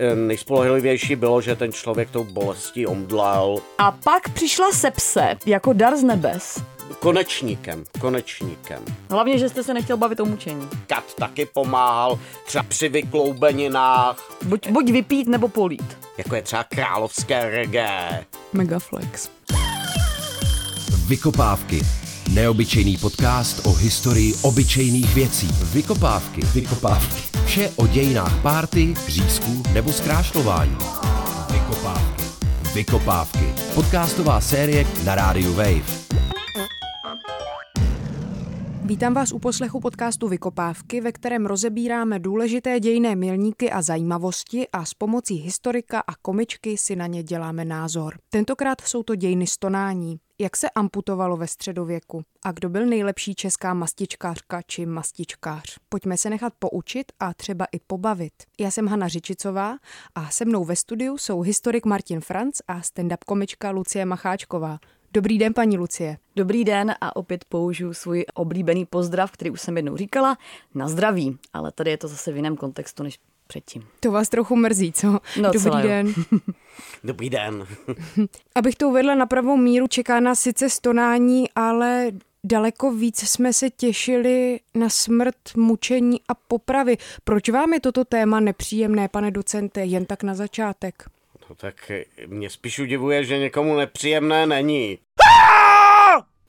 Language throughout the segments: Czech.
eh, nejspolehlivější bylo, že ten člověk tou bolestí omdlel. A pak přišla sepse jako dar z nebes. Konečníkem, konečníkem. Hlavně, že jste se nechtěl bavit o mučení. Kat taky pomáhal, třeba při vykloubeninách, Buď, buď vypít nebo polít. jako je třeba královské reggae. Megaflex. Vykopávky. Neobyčejný podcast o historii obyčejných věcí. Vykopávky. Vykopávky. Vše o dějinách párty, řízků nebo zkrášlování. Vykopávky. Vykopávky. Podcastová série na rádiu Wave. Vítám vás u poslechu podcastu Vykopávky, ve kterém rozebíráme důležité dějné milníky a zajímavosti a s pomocí historika a komičky si na ně děláme názor. Tentokrát jsou to dějiny stonání. Jak se amputovalo ve středověku? A kdo byl nejlepší česká mastičkářka či mastičkář? Pojďme se nechat poučit a třeba i pobavit. Já jsem Hana Řičicová a se mnou ve studiu jsou historik Martin Franc a stand-up komička Lucie Macháčková. Dobrý den, paní Lucie. Dobrý den a opět použiju svůj oblíbený pozdrav, který už jsem jednou říkala, na zdraví. Ale tady je to zase v jiném kontextu než předtím. To vás trochu mrzí, co? No, Dobrý celé, den. Dobrý den. Abych to uvedla na pravou míru, čeká nás sice stonání, ale daleko víc jsme se těšili na smrt, mučení a popravy. Proč vám je toto téma nepříjemné, pane docente, jen tak na začátek? No tak mě spíš udivuje, že někomu nepříjemné není.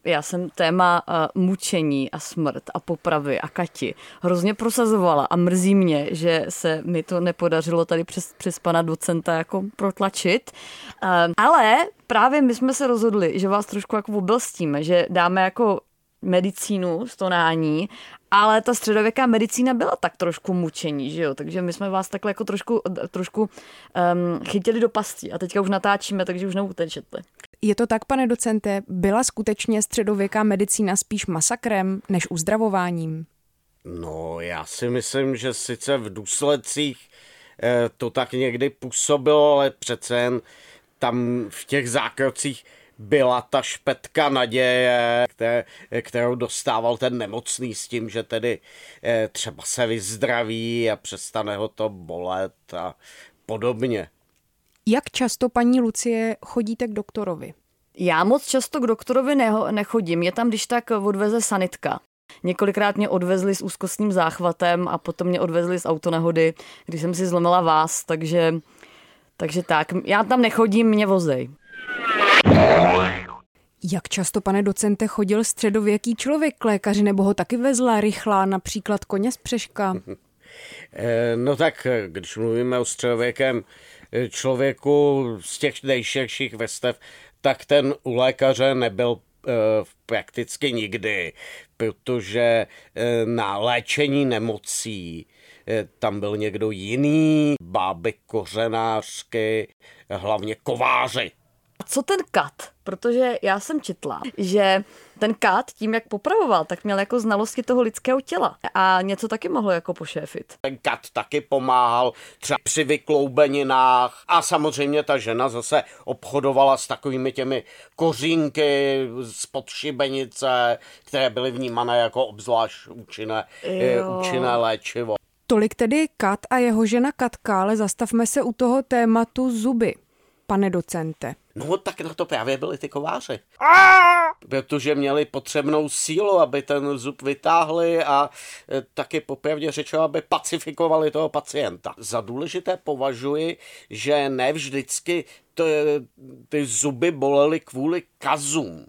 Já jsem téma uh, mučení a smrt a popravy a kati hrozně prosazovala a mrzí mě, že se mi to nepodařilo tady přes, přes pana docenta jako protlačit. Uh, ale právě my jsme se rozhodli, že vás trošku jako obelstíme, že dáme jako medicínu, stonání, ale ta středověká medicína byla tak trošku mučení, že jo? Takže my jsme vás takhle jako trošku, trošku um, chytili do pastí a teďka už natáčíme, takže už neutečete. Je to tak, pane docente, byla skutečně středověká medicína spíš masakrem než uzdravováním? No, já si myslím, že sice v důsledcích eh, to tak někdy působilo, ale přece jen tam v těch zákrocích byla ta špetka naděje, které, kterou dostával ten nemocný s tím, že tedy eh, třeba se vyzdraví a přestane ho to bolet a podobně. Jak často, paní Lucie, chodíte k doktorovi? Já moc často k doktorovi neho, nechodím, mě tam když tak odveze sanitka. Několikrát mě odvezli s úzkostním záchvatem a potom mě odvezli z autonehody, když jsem si zlomila vás, takže, takže tak. Já tam nechodím, mě vozej. Jak často, pane docente, chodil středověký člověk k lékaři, nebo ho taky vezla rychlá, například koně z Přeška? Eh, No tak, když mluvíme o středověkém eh, člověku z těch nejširších vrstev, tak ten u lékaře nebyl eh, prakticky nikdy, protože na léčení nemocí tam byl někdo jiný, báby kořenářky, hlavně kováři. A co ten kat? Protože já jsem četla, že ten kat tím, jak popravoval, tak měl jako znalosti toho lidského těla. A něco taky mohlo jako pošéfit. Ten kat taky pomáhal třeba při vykloubeninách a samozřejmě ta žena zase obchodovala s takovými těmi kořínky z podšibenice, které byly vnímané jako obzvlášť účinné, eh, Jo. účinné léčivo. Tolik tedy Kat a jeho žena Katka, ale zastavme se u toho tématu zuby, pane docente. No tak na to právě byli ty kováři. Protože měli potřebnou sílu, aby ten zub vytáhli a e, taky popravdě řečeno, aby pacifikovali toho pacienta. Za důležité považuji, že ne vždycky to, ty zuby bolely kvůli kazům.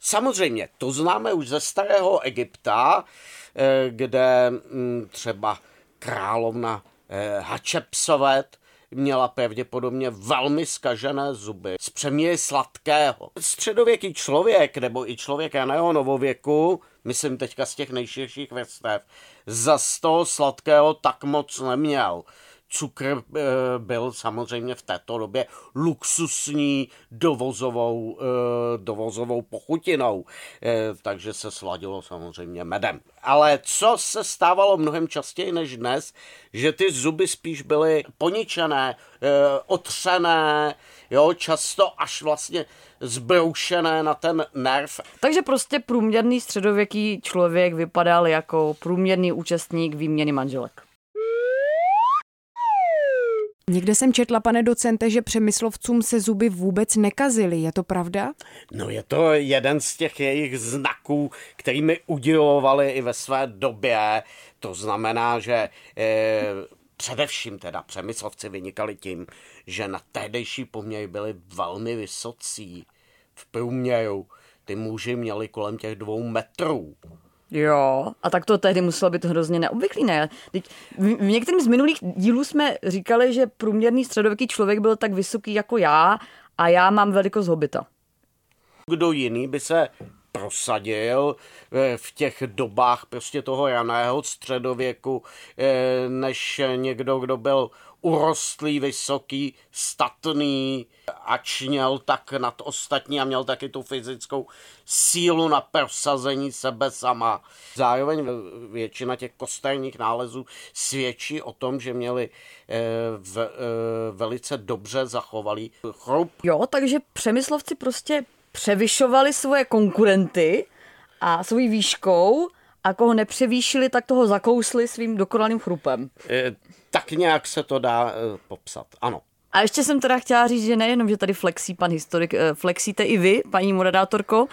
Samozřejmě, to známe už ze starého Egypta, eh, kde mm, třeba královna Hatshepsovet měla pravděpodobně velmi skažené zuby z přemíry sladkého. Středověký člověk, nebo i člověk raného novověku, myslím teďka z těch nejširších vrstev, za z toho sladkého tak moc neměl. Cukr e, byl samozřejmě v této době luxusní dovozovou, e, dovozovou pochutinou, e, takže se sladilo samozřejmě medem. Ale co se stávalo mnohem častěji než dnes, že ty zuby spíš byly poničené, otřené, jo, často až vlastně zbroušené na ten nerv. Takže prostě průměrný středověký člověk vypadal jako průměrný účastník výměny manželek. Někde jsem četla, pane docente, že přemyslovcům se zuby vůbec nekazily. Je to pravda? No je to jeden z těch jejich znaků, kterými udělovali i ve své době. To znamená, že eh, především teda přemyslovci vynikali tím, že na tehdejší poměry byli velmi vysocí. V průměru ty muži měli kolem těch dvou metrů. Jo, a tak to tehdy muselo být hrozně neobvyklý, ne? Teď v, některém z minulých dílů jsme říkali, že průměrný středověký člověk byl tak vysoký jako já a já mám velikost hobita. Kdo jiný by se prosadil eh, v těch dobách prostě toho raného středověku, eh, než někdo, kdo byl urostlý, vysoký, statný, ač měl tak nad ostatní a měl taky tu fyzickou sílu na prosazení sebe sama. Zároveň většina těch kosterních nálezů svědčí o tom, že měli eh, v, eh, velice dobře zachovalý chrup. Jo, takže přemyslovci prostě převyšovali svoje konkurenty a svojí výškou a koho nepřevýšili, tak toho zakousli svým dokonalým chrupem. Eh, tak nějak se to dá popsat, ano. A ještě jsem teda chtěla říct, že nejenom, že tady flexí pan historik, flexíte i vy, paní moderátorko,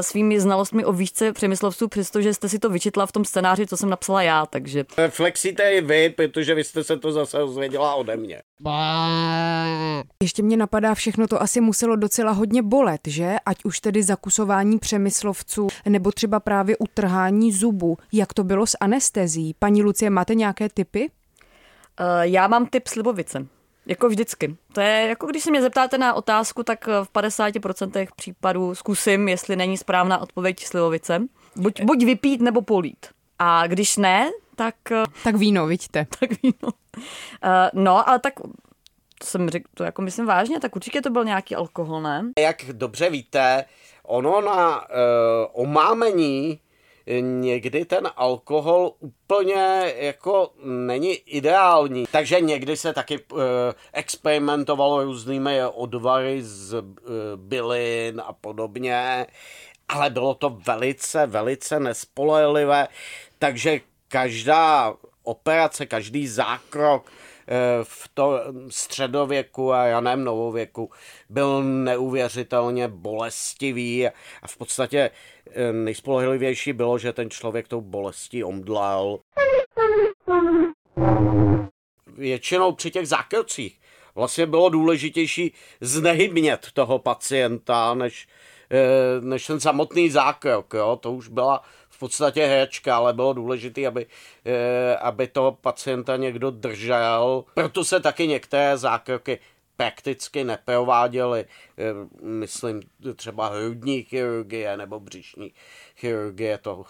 svými znalostmi o výšce přemyslovců, přestože jste si to vyčetla v tom scénáři, co jsem napsala já, takže... Flexíte i vy, protože vy jste se to zase zvěděla ode mě. Ještě mě napadá, všechno to asi muselo docela hodně bolet, že? Ať už tedy zakusování přemyslovců, nebo třeba právě utrhání zubu. Jak to bylo s anestezí? Paní Lucie, máte nějaké typy? Já mám typ slibovice. Jako vždycky. To je jako když se mě zeptáte na otázku, tak v 50% případů zkusím, jestli není správná odpověď slivovice. Buď, buď vypít nebo polít. A když ne, tak... Tak víno, vidíte. Tak víno. No, ale tak to jsem řekl, to jako myslím vážně, tak určitě to byl nějaký alkohol, ne? Jak dobře víte, ono na uh, omámení někdy ten alkohol úplně jako není ideální. Takže někdy se taky uh, experimentovalo různými odvary z uh, bylin a podobně, ale bylo to velice, velice nespolehlivé, takže každá operace, každý zákrok v to středověku a raném novověku byl neuvěřitelně bolestivý a v podstatě eh, nejspolehlivější bylo, že ten člověk tou bolestí omdlel. Většinou při těch zákrocích vlastně bylo důležitější znehybnět toho pacienta, než, eh, než ten samotný zákrok. Jo? To už byla v podstatě hračka, ale bylo důležité, aby, eh, aby toho pacienta někdo držel. Proto se taky některé zákroky prakticky neprováděly, eh, myslím třeba hrudní chirurgie nebo břišní chirurgie, to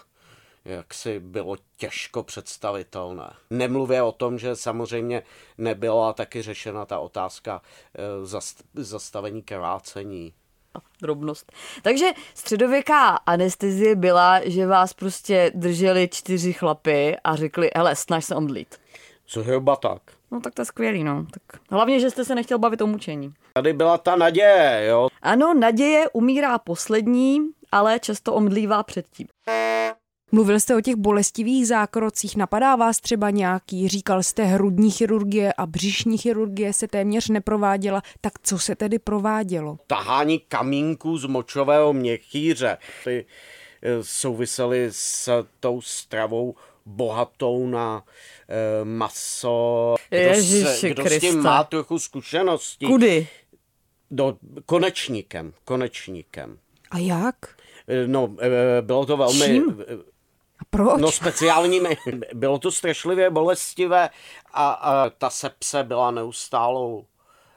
jaksi bylo těžko představitelné. Nemluvě o tom, že samozřejmě nebyla taky řešena ta otázka eh, zastavení krvácení drobnost. Takže středověká anestezie byla, že vás prostě drželi čtyři chlapy a řekli, hele, snaž se omdlít. Zhruba tak. No tak to je skvělý, no. Tak hlavně, že jste se nechtěl bavit o mučení. Tady byla ta naděje, jo. Ano, naděje umírá poslední, ale často omdlívá předtím. Mluvil jste o těch bolestivých zákrocích, napadá vás třeba nějaký, říkal jste hrudní chirurgie a břišní chirurgie se téměř neprováděla, tak co se tedy provádělo? Tahání kamínků z močového měchýře. Ty eh, souvisely s tou stravou bohatou na e, maso. Kdo, se, kdo s tím má trochu zkušeností. Kudy? Do, konečníkem, konečníkem. A jak? Eh, no, bylo to velmi... Čím? A proč? No speciálními. Bylo to strašlivě bolestivé a, a ta sepse byla neustálou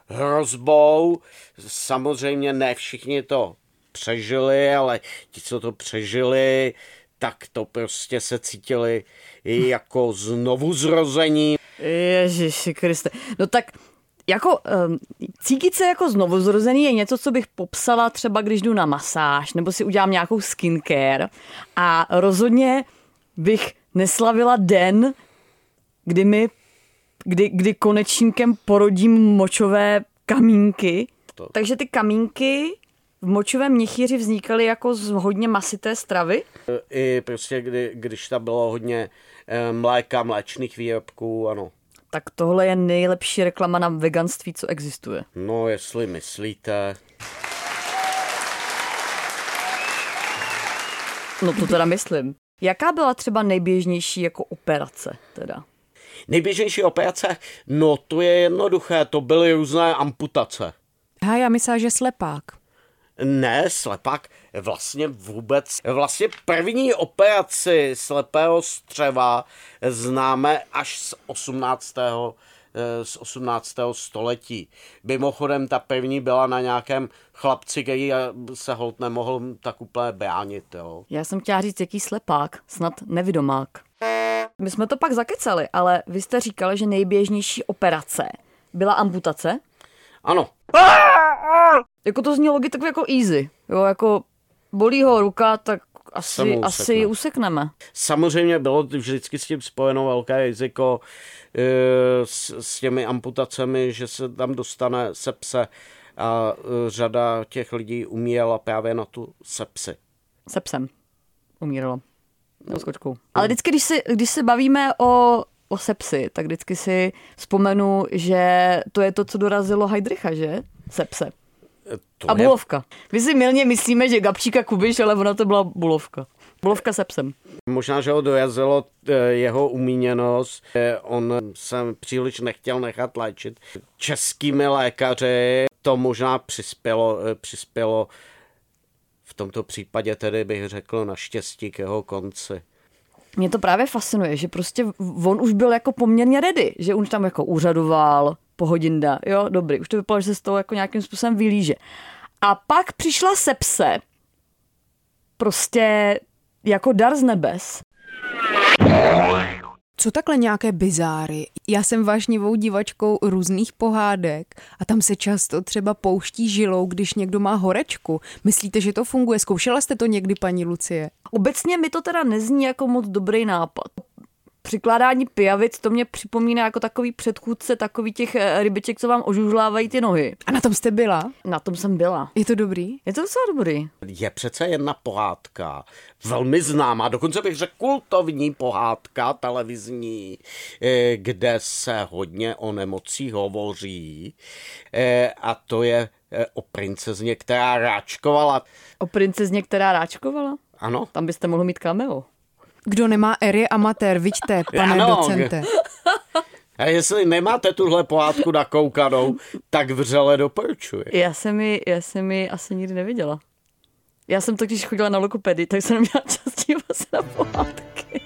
hrozbou. Samozřejmě ne všichni to přežili, ale ti, co to přežili, tak to prostě se cítili jako znovu zrození. Ježiši Kriste. No tak jako um, cítit se jako znovuzrozený je něco, co bych popsala třeba, když jdu na masáž nebo si udělám nějakou skincare a rozhodně bych neslavila den, kdy mi, kdy, kdy konečníkem porodím močové kamínky. To. Takže ty kamínky v močovém měchýři vznikaly jako z hodně masité stravy? I prostě, kdy, když tam bylo hodně eh, mléka, mléčných výrobků, ano. Tak tohle je nejlepší reklama na veganství, co existuje. No, jestli myslíte. No to teda myslím. Jaká byla třeba nejběžnější jako operace teda? Nejběžnější operace? No, to je jednoduché, to byly různé amputace. Ha, já myslím, že slepák. Ne, slepák vlastně vůbec. Vlastně první operaci slepého střeva známe až z 18. eh, z 18. století. Mimochodem ta první byla na nějakém chlapci, který se hold nemohl tak úplně bránit. Jo. Já jsem chtěla říct, jaký slepák, snad nevidomák. My jsme to pak zakecali, ale vy jste říkal, že nejběžnější operace byla amputace. Ano, Jako to zní logicky jako easy. Jo, jako bolí ho ruka, tak asi, usekne. asi usekneme. Samozřejmě bylo vždycky s tím spojeno velké riziko eh, s, s těmi amputacemi, že se tam dostane sepse a eh, řada těch lidí umírala právě na tu sepsi. Se psem. Umíralo. No, kočkou. Ale vždycky, když se, když se bavíme o, o sepsi, tak vždycky si vzpomenu, že to je to, co dorazilo Heidricha, že? Sepse. Eh, To A je, bulovka. My si milně myslíme, že Gabčíka Kubiš, ale ona to byla bulovka. Bulovka se psem. možná, že ho dorazilo eh, jeho umíněnost. Eh, On se příliš nechtěl nechat léčit českými lékaři. To možná přispělo, přispělo v tomto případě tedy bych řekl naštěstí k jeho konci. Mě to právě fascinuje, že prostě on už byl jako poměrně ready, že už tam jako úřadoval, pohodinda, jo, dobrý, už to vypadalo, že se z toho jako nějakým způsobem vylíže. A pak přišla sepse, prostě jako dar z nebes. Co takhle nějaké bizáry? Já jsem vášnivou divačkou různých pohádek a tam se často třeba pouští žilou, když někdo má horečku. Myslíte, že to funguje? Zkoušela jste to někdy, paní Lucie? Obecně mi to teda nezní jako moc dobrý nápad. Přikládání pijavic, to mě připomíná jako takový předchůdce takový těch eh, rybiček, co vám ožužlávají ty nohy. A na tom jste byla? Na tom jsem byla. Je to dobrý? Je to docela dobrý. Je přece jedna pohádka, velmi známá, dokonce bych řekl kultovní pohádka televizní, eh, kde se hodně o nemocích hovoří eh, a to je o princezně, která ráčkovala. O princezně, která ráčkovala? Ano, Tam byste mohl mít cameo. Kdo nemá ery amatér, viďte, pane Ano, docente. a jestli nemáte tuhle pohádku nakoukanou, tak vřele doporučuji. Já jsem ji, já jsem ji asi nikdy neviděla. Já jsem totiž chodila na lokopedii, tak jsem neměla čas dívat se na pohádky.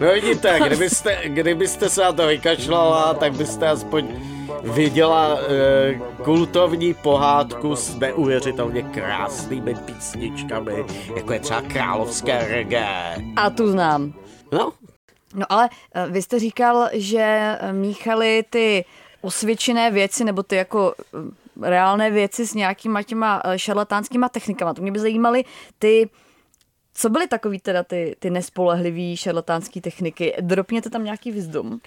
No vidíte, kdybyste, kdybyste se na to vykašlala, tak byste aspoň viděla eh, kultovní pohádku s neuvěřitelně krásnými písničkami, jako je třeba královské reggae. A tu znám. No, No ale eh, vy jste říkal, že eh, míchali ty osvědčené věci, nebo ty jako reálné věci s nějakýma těma šarlatánskýma technikama. To mě by zajímaly ty, co byly takový teda ty, ty nespolehlivý šarlatánský techniky? Dropněte tam nějaký vizdom.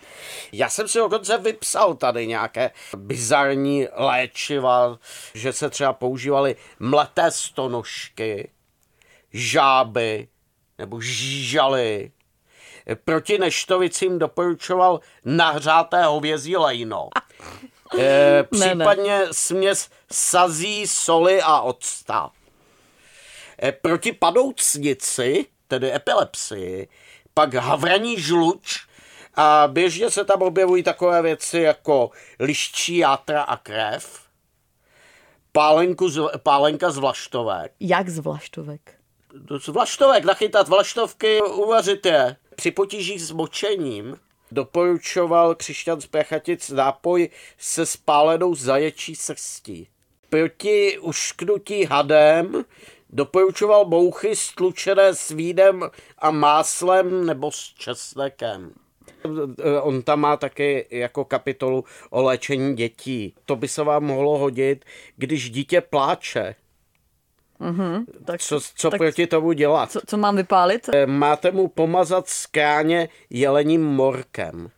já jsem si dokonce vypsal tady nějaké bizarní léčiva, že se třeba používaly mleté stonožky, žáby nebo žížaly. Proti neštovicím doporučoval nahřáté hovězí lejno. E, Ne, ne. případně směs sazí, soli a octa. E, proti padoucnici, tedy epilepsii, pak havraní žluč a běžně se tam objevují takové věci jako liščí játra a krev, pálenku z, pálenka z vlaštovek, Jak z vlaštovek? z vlaštovek, nachytat vlaštovky, uvařit je. Při potížích s močením doporučoval křišťan z Prachatic nápoj se spálenou zaječí srstí. Proti ušknutí hadem doporučoval mouchy stlučené s vínem a máslem nebo s česnekem. On tam má taky jako kapitolu o léčení dětí. To by se vám mohlo hodit, když dítě pláče. Tak, Co, co tak proti tomu dělat? co, co mám vypálit? Eh, Máte mu pomazat skráně jelením morkem.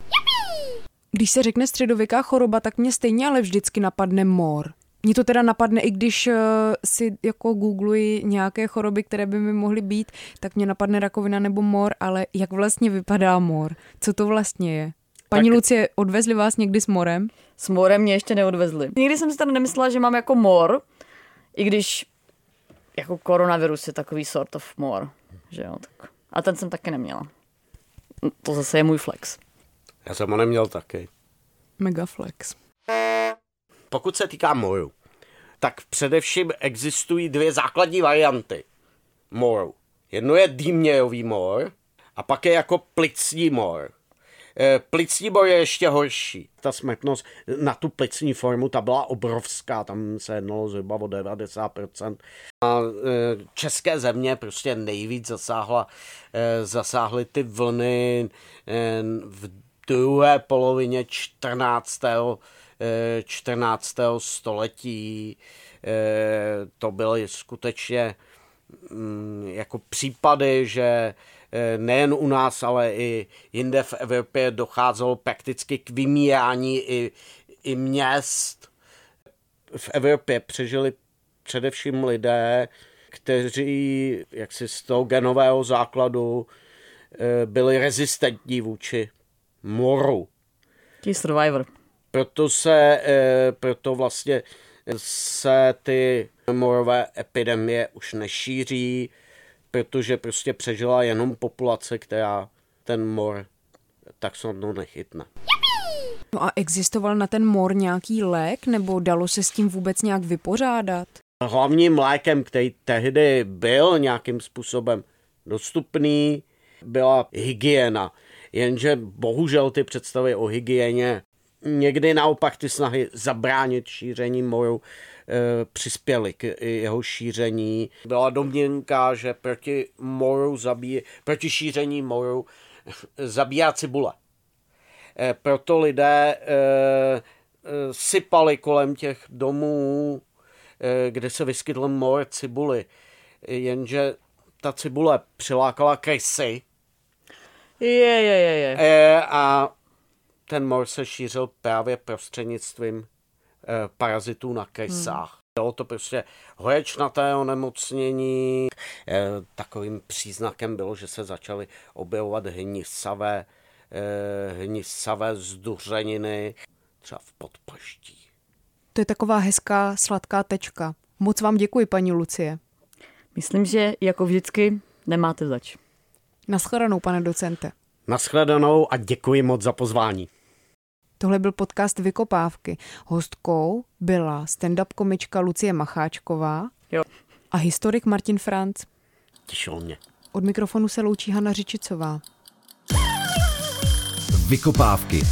Když se řekne středověká choroba, tak mě stejně ale vždycky napadne mor. Mně to teda napadne, i když uh, si jako googluji nějaké choroby, které by mi mohly být, tak mě napadne rakovina nebo mor, ale jak vlastně vypadá mor? Co to vlastně je? Paní tak... Lucie, odvezli vás někdy s morem? S morem mě ještě neodvezli. Nikdy jsem si teda nemyslela, že mám jako mor, i když jako koronavirus je takový sort of mor, že jo, tak. A ten jsem taky neměla. To zase je můj flex. Já jsem ho neměl taky. Mega flex. Pokud se týká moru, tak především existují dvě základní varianty moru. Jedno je dýmějový mor a pak je jako plicní mor. E, plicní mor je ještě horší. Ta smrtnost na tu plicní formu, ta byla obrovská, tam se jednalo zhruba o 90%. A e, české země prostě nejvíc zasáhla, e, zasáhly ty vlny v druhé polovině 14. 14. století. To byly skutečně mm, jako případy, že Eh, nejen u nás, ale i jinde v Evropě docházelo prakticky k vymírání i, i měst. V Evropě přežili především lidé, kteří jaksi z toho genového základu eh, byli rezistentní vůči moru. Key survivor. Proto se, eh, proto vlastně se ty morové epidemie už nešíří, protože prostě přežila jenom populace, která ten mor tak snadno nechytne. No a existoval na ten mor nějaký lék, nebo dalo se s tím vůbec nějak vypořádat? Hlavním lékem, který tehdy byl nějakým způsobem dostupný, byla hygiena. Jenže bohužel ty představy o hygieně někdy naopak ty snahy zabránit šíření moru e, přispěly k jeho šíření. Byla domněnka, že proti moru zabíje, proti šíření moru zabíjá cibule. E, proto lidé e, e, sypali kolem těch domů, kde se vyskytl mor cibuly. Jenže ta cibule přilákala krysy. Je, je, je, je. A ten mor se šířil právě prostřednictvím eh, parazitů na krysách. Hmm. Bylo to prostě horečnaté onemocnění. Eh, takovým příznakem bylo, že se začaly objevovat hnisavé, eh, hnisavé zduřeniny, třeba v podpaští. To je taková hezká, sladká tečka. Moc vám děkuji, paní Lucie. Myslím, že jako vždycky nemáte zač. Naschledanou, pane docente. Naschledanou a děkuji moc za pozvání. Tohle byl podcast Vykopávky. Hostkou byla stand-up komička Lucie Macháčková jo. a historik Martin Franc. Těšil mě. Od mikrofonu se loučí Hana Řičicová. Vykopávky.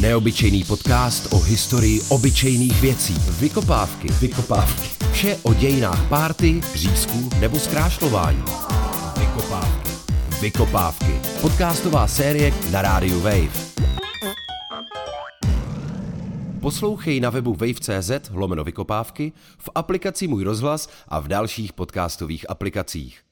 Neobyčejný podcast o historii obyčejných věcí. Vykopávky. Vykopávky. Vše o dějinách párty, řízků nebo zkrášlování. Vykopávky. Vykopávky. Podcastová série na rádiu Wave. Poslouchej na webu wave.cz lomeno vykopávky, v aplikaci Můj rozhlas a v dalších podcastových aplikacích.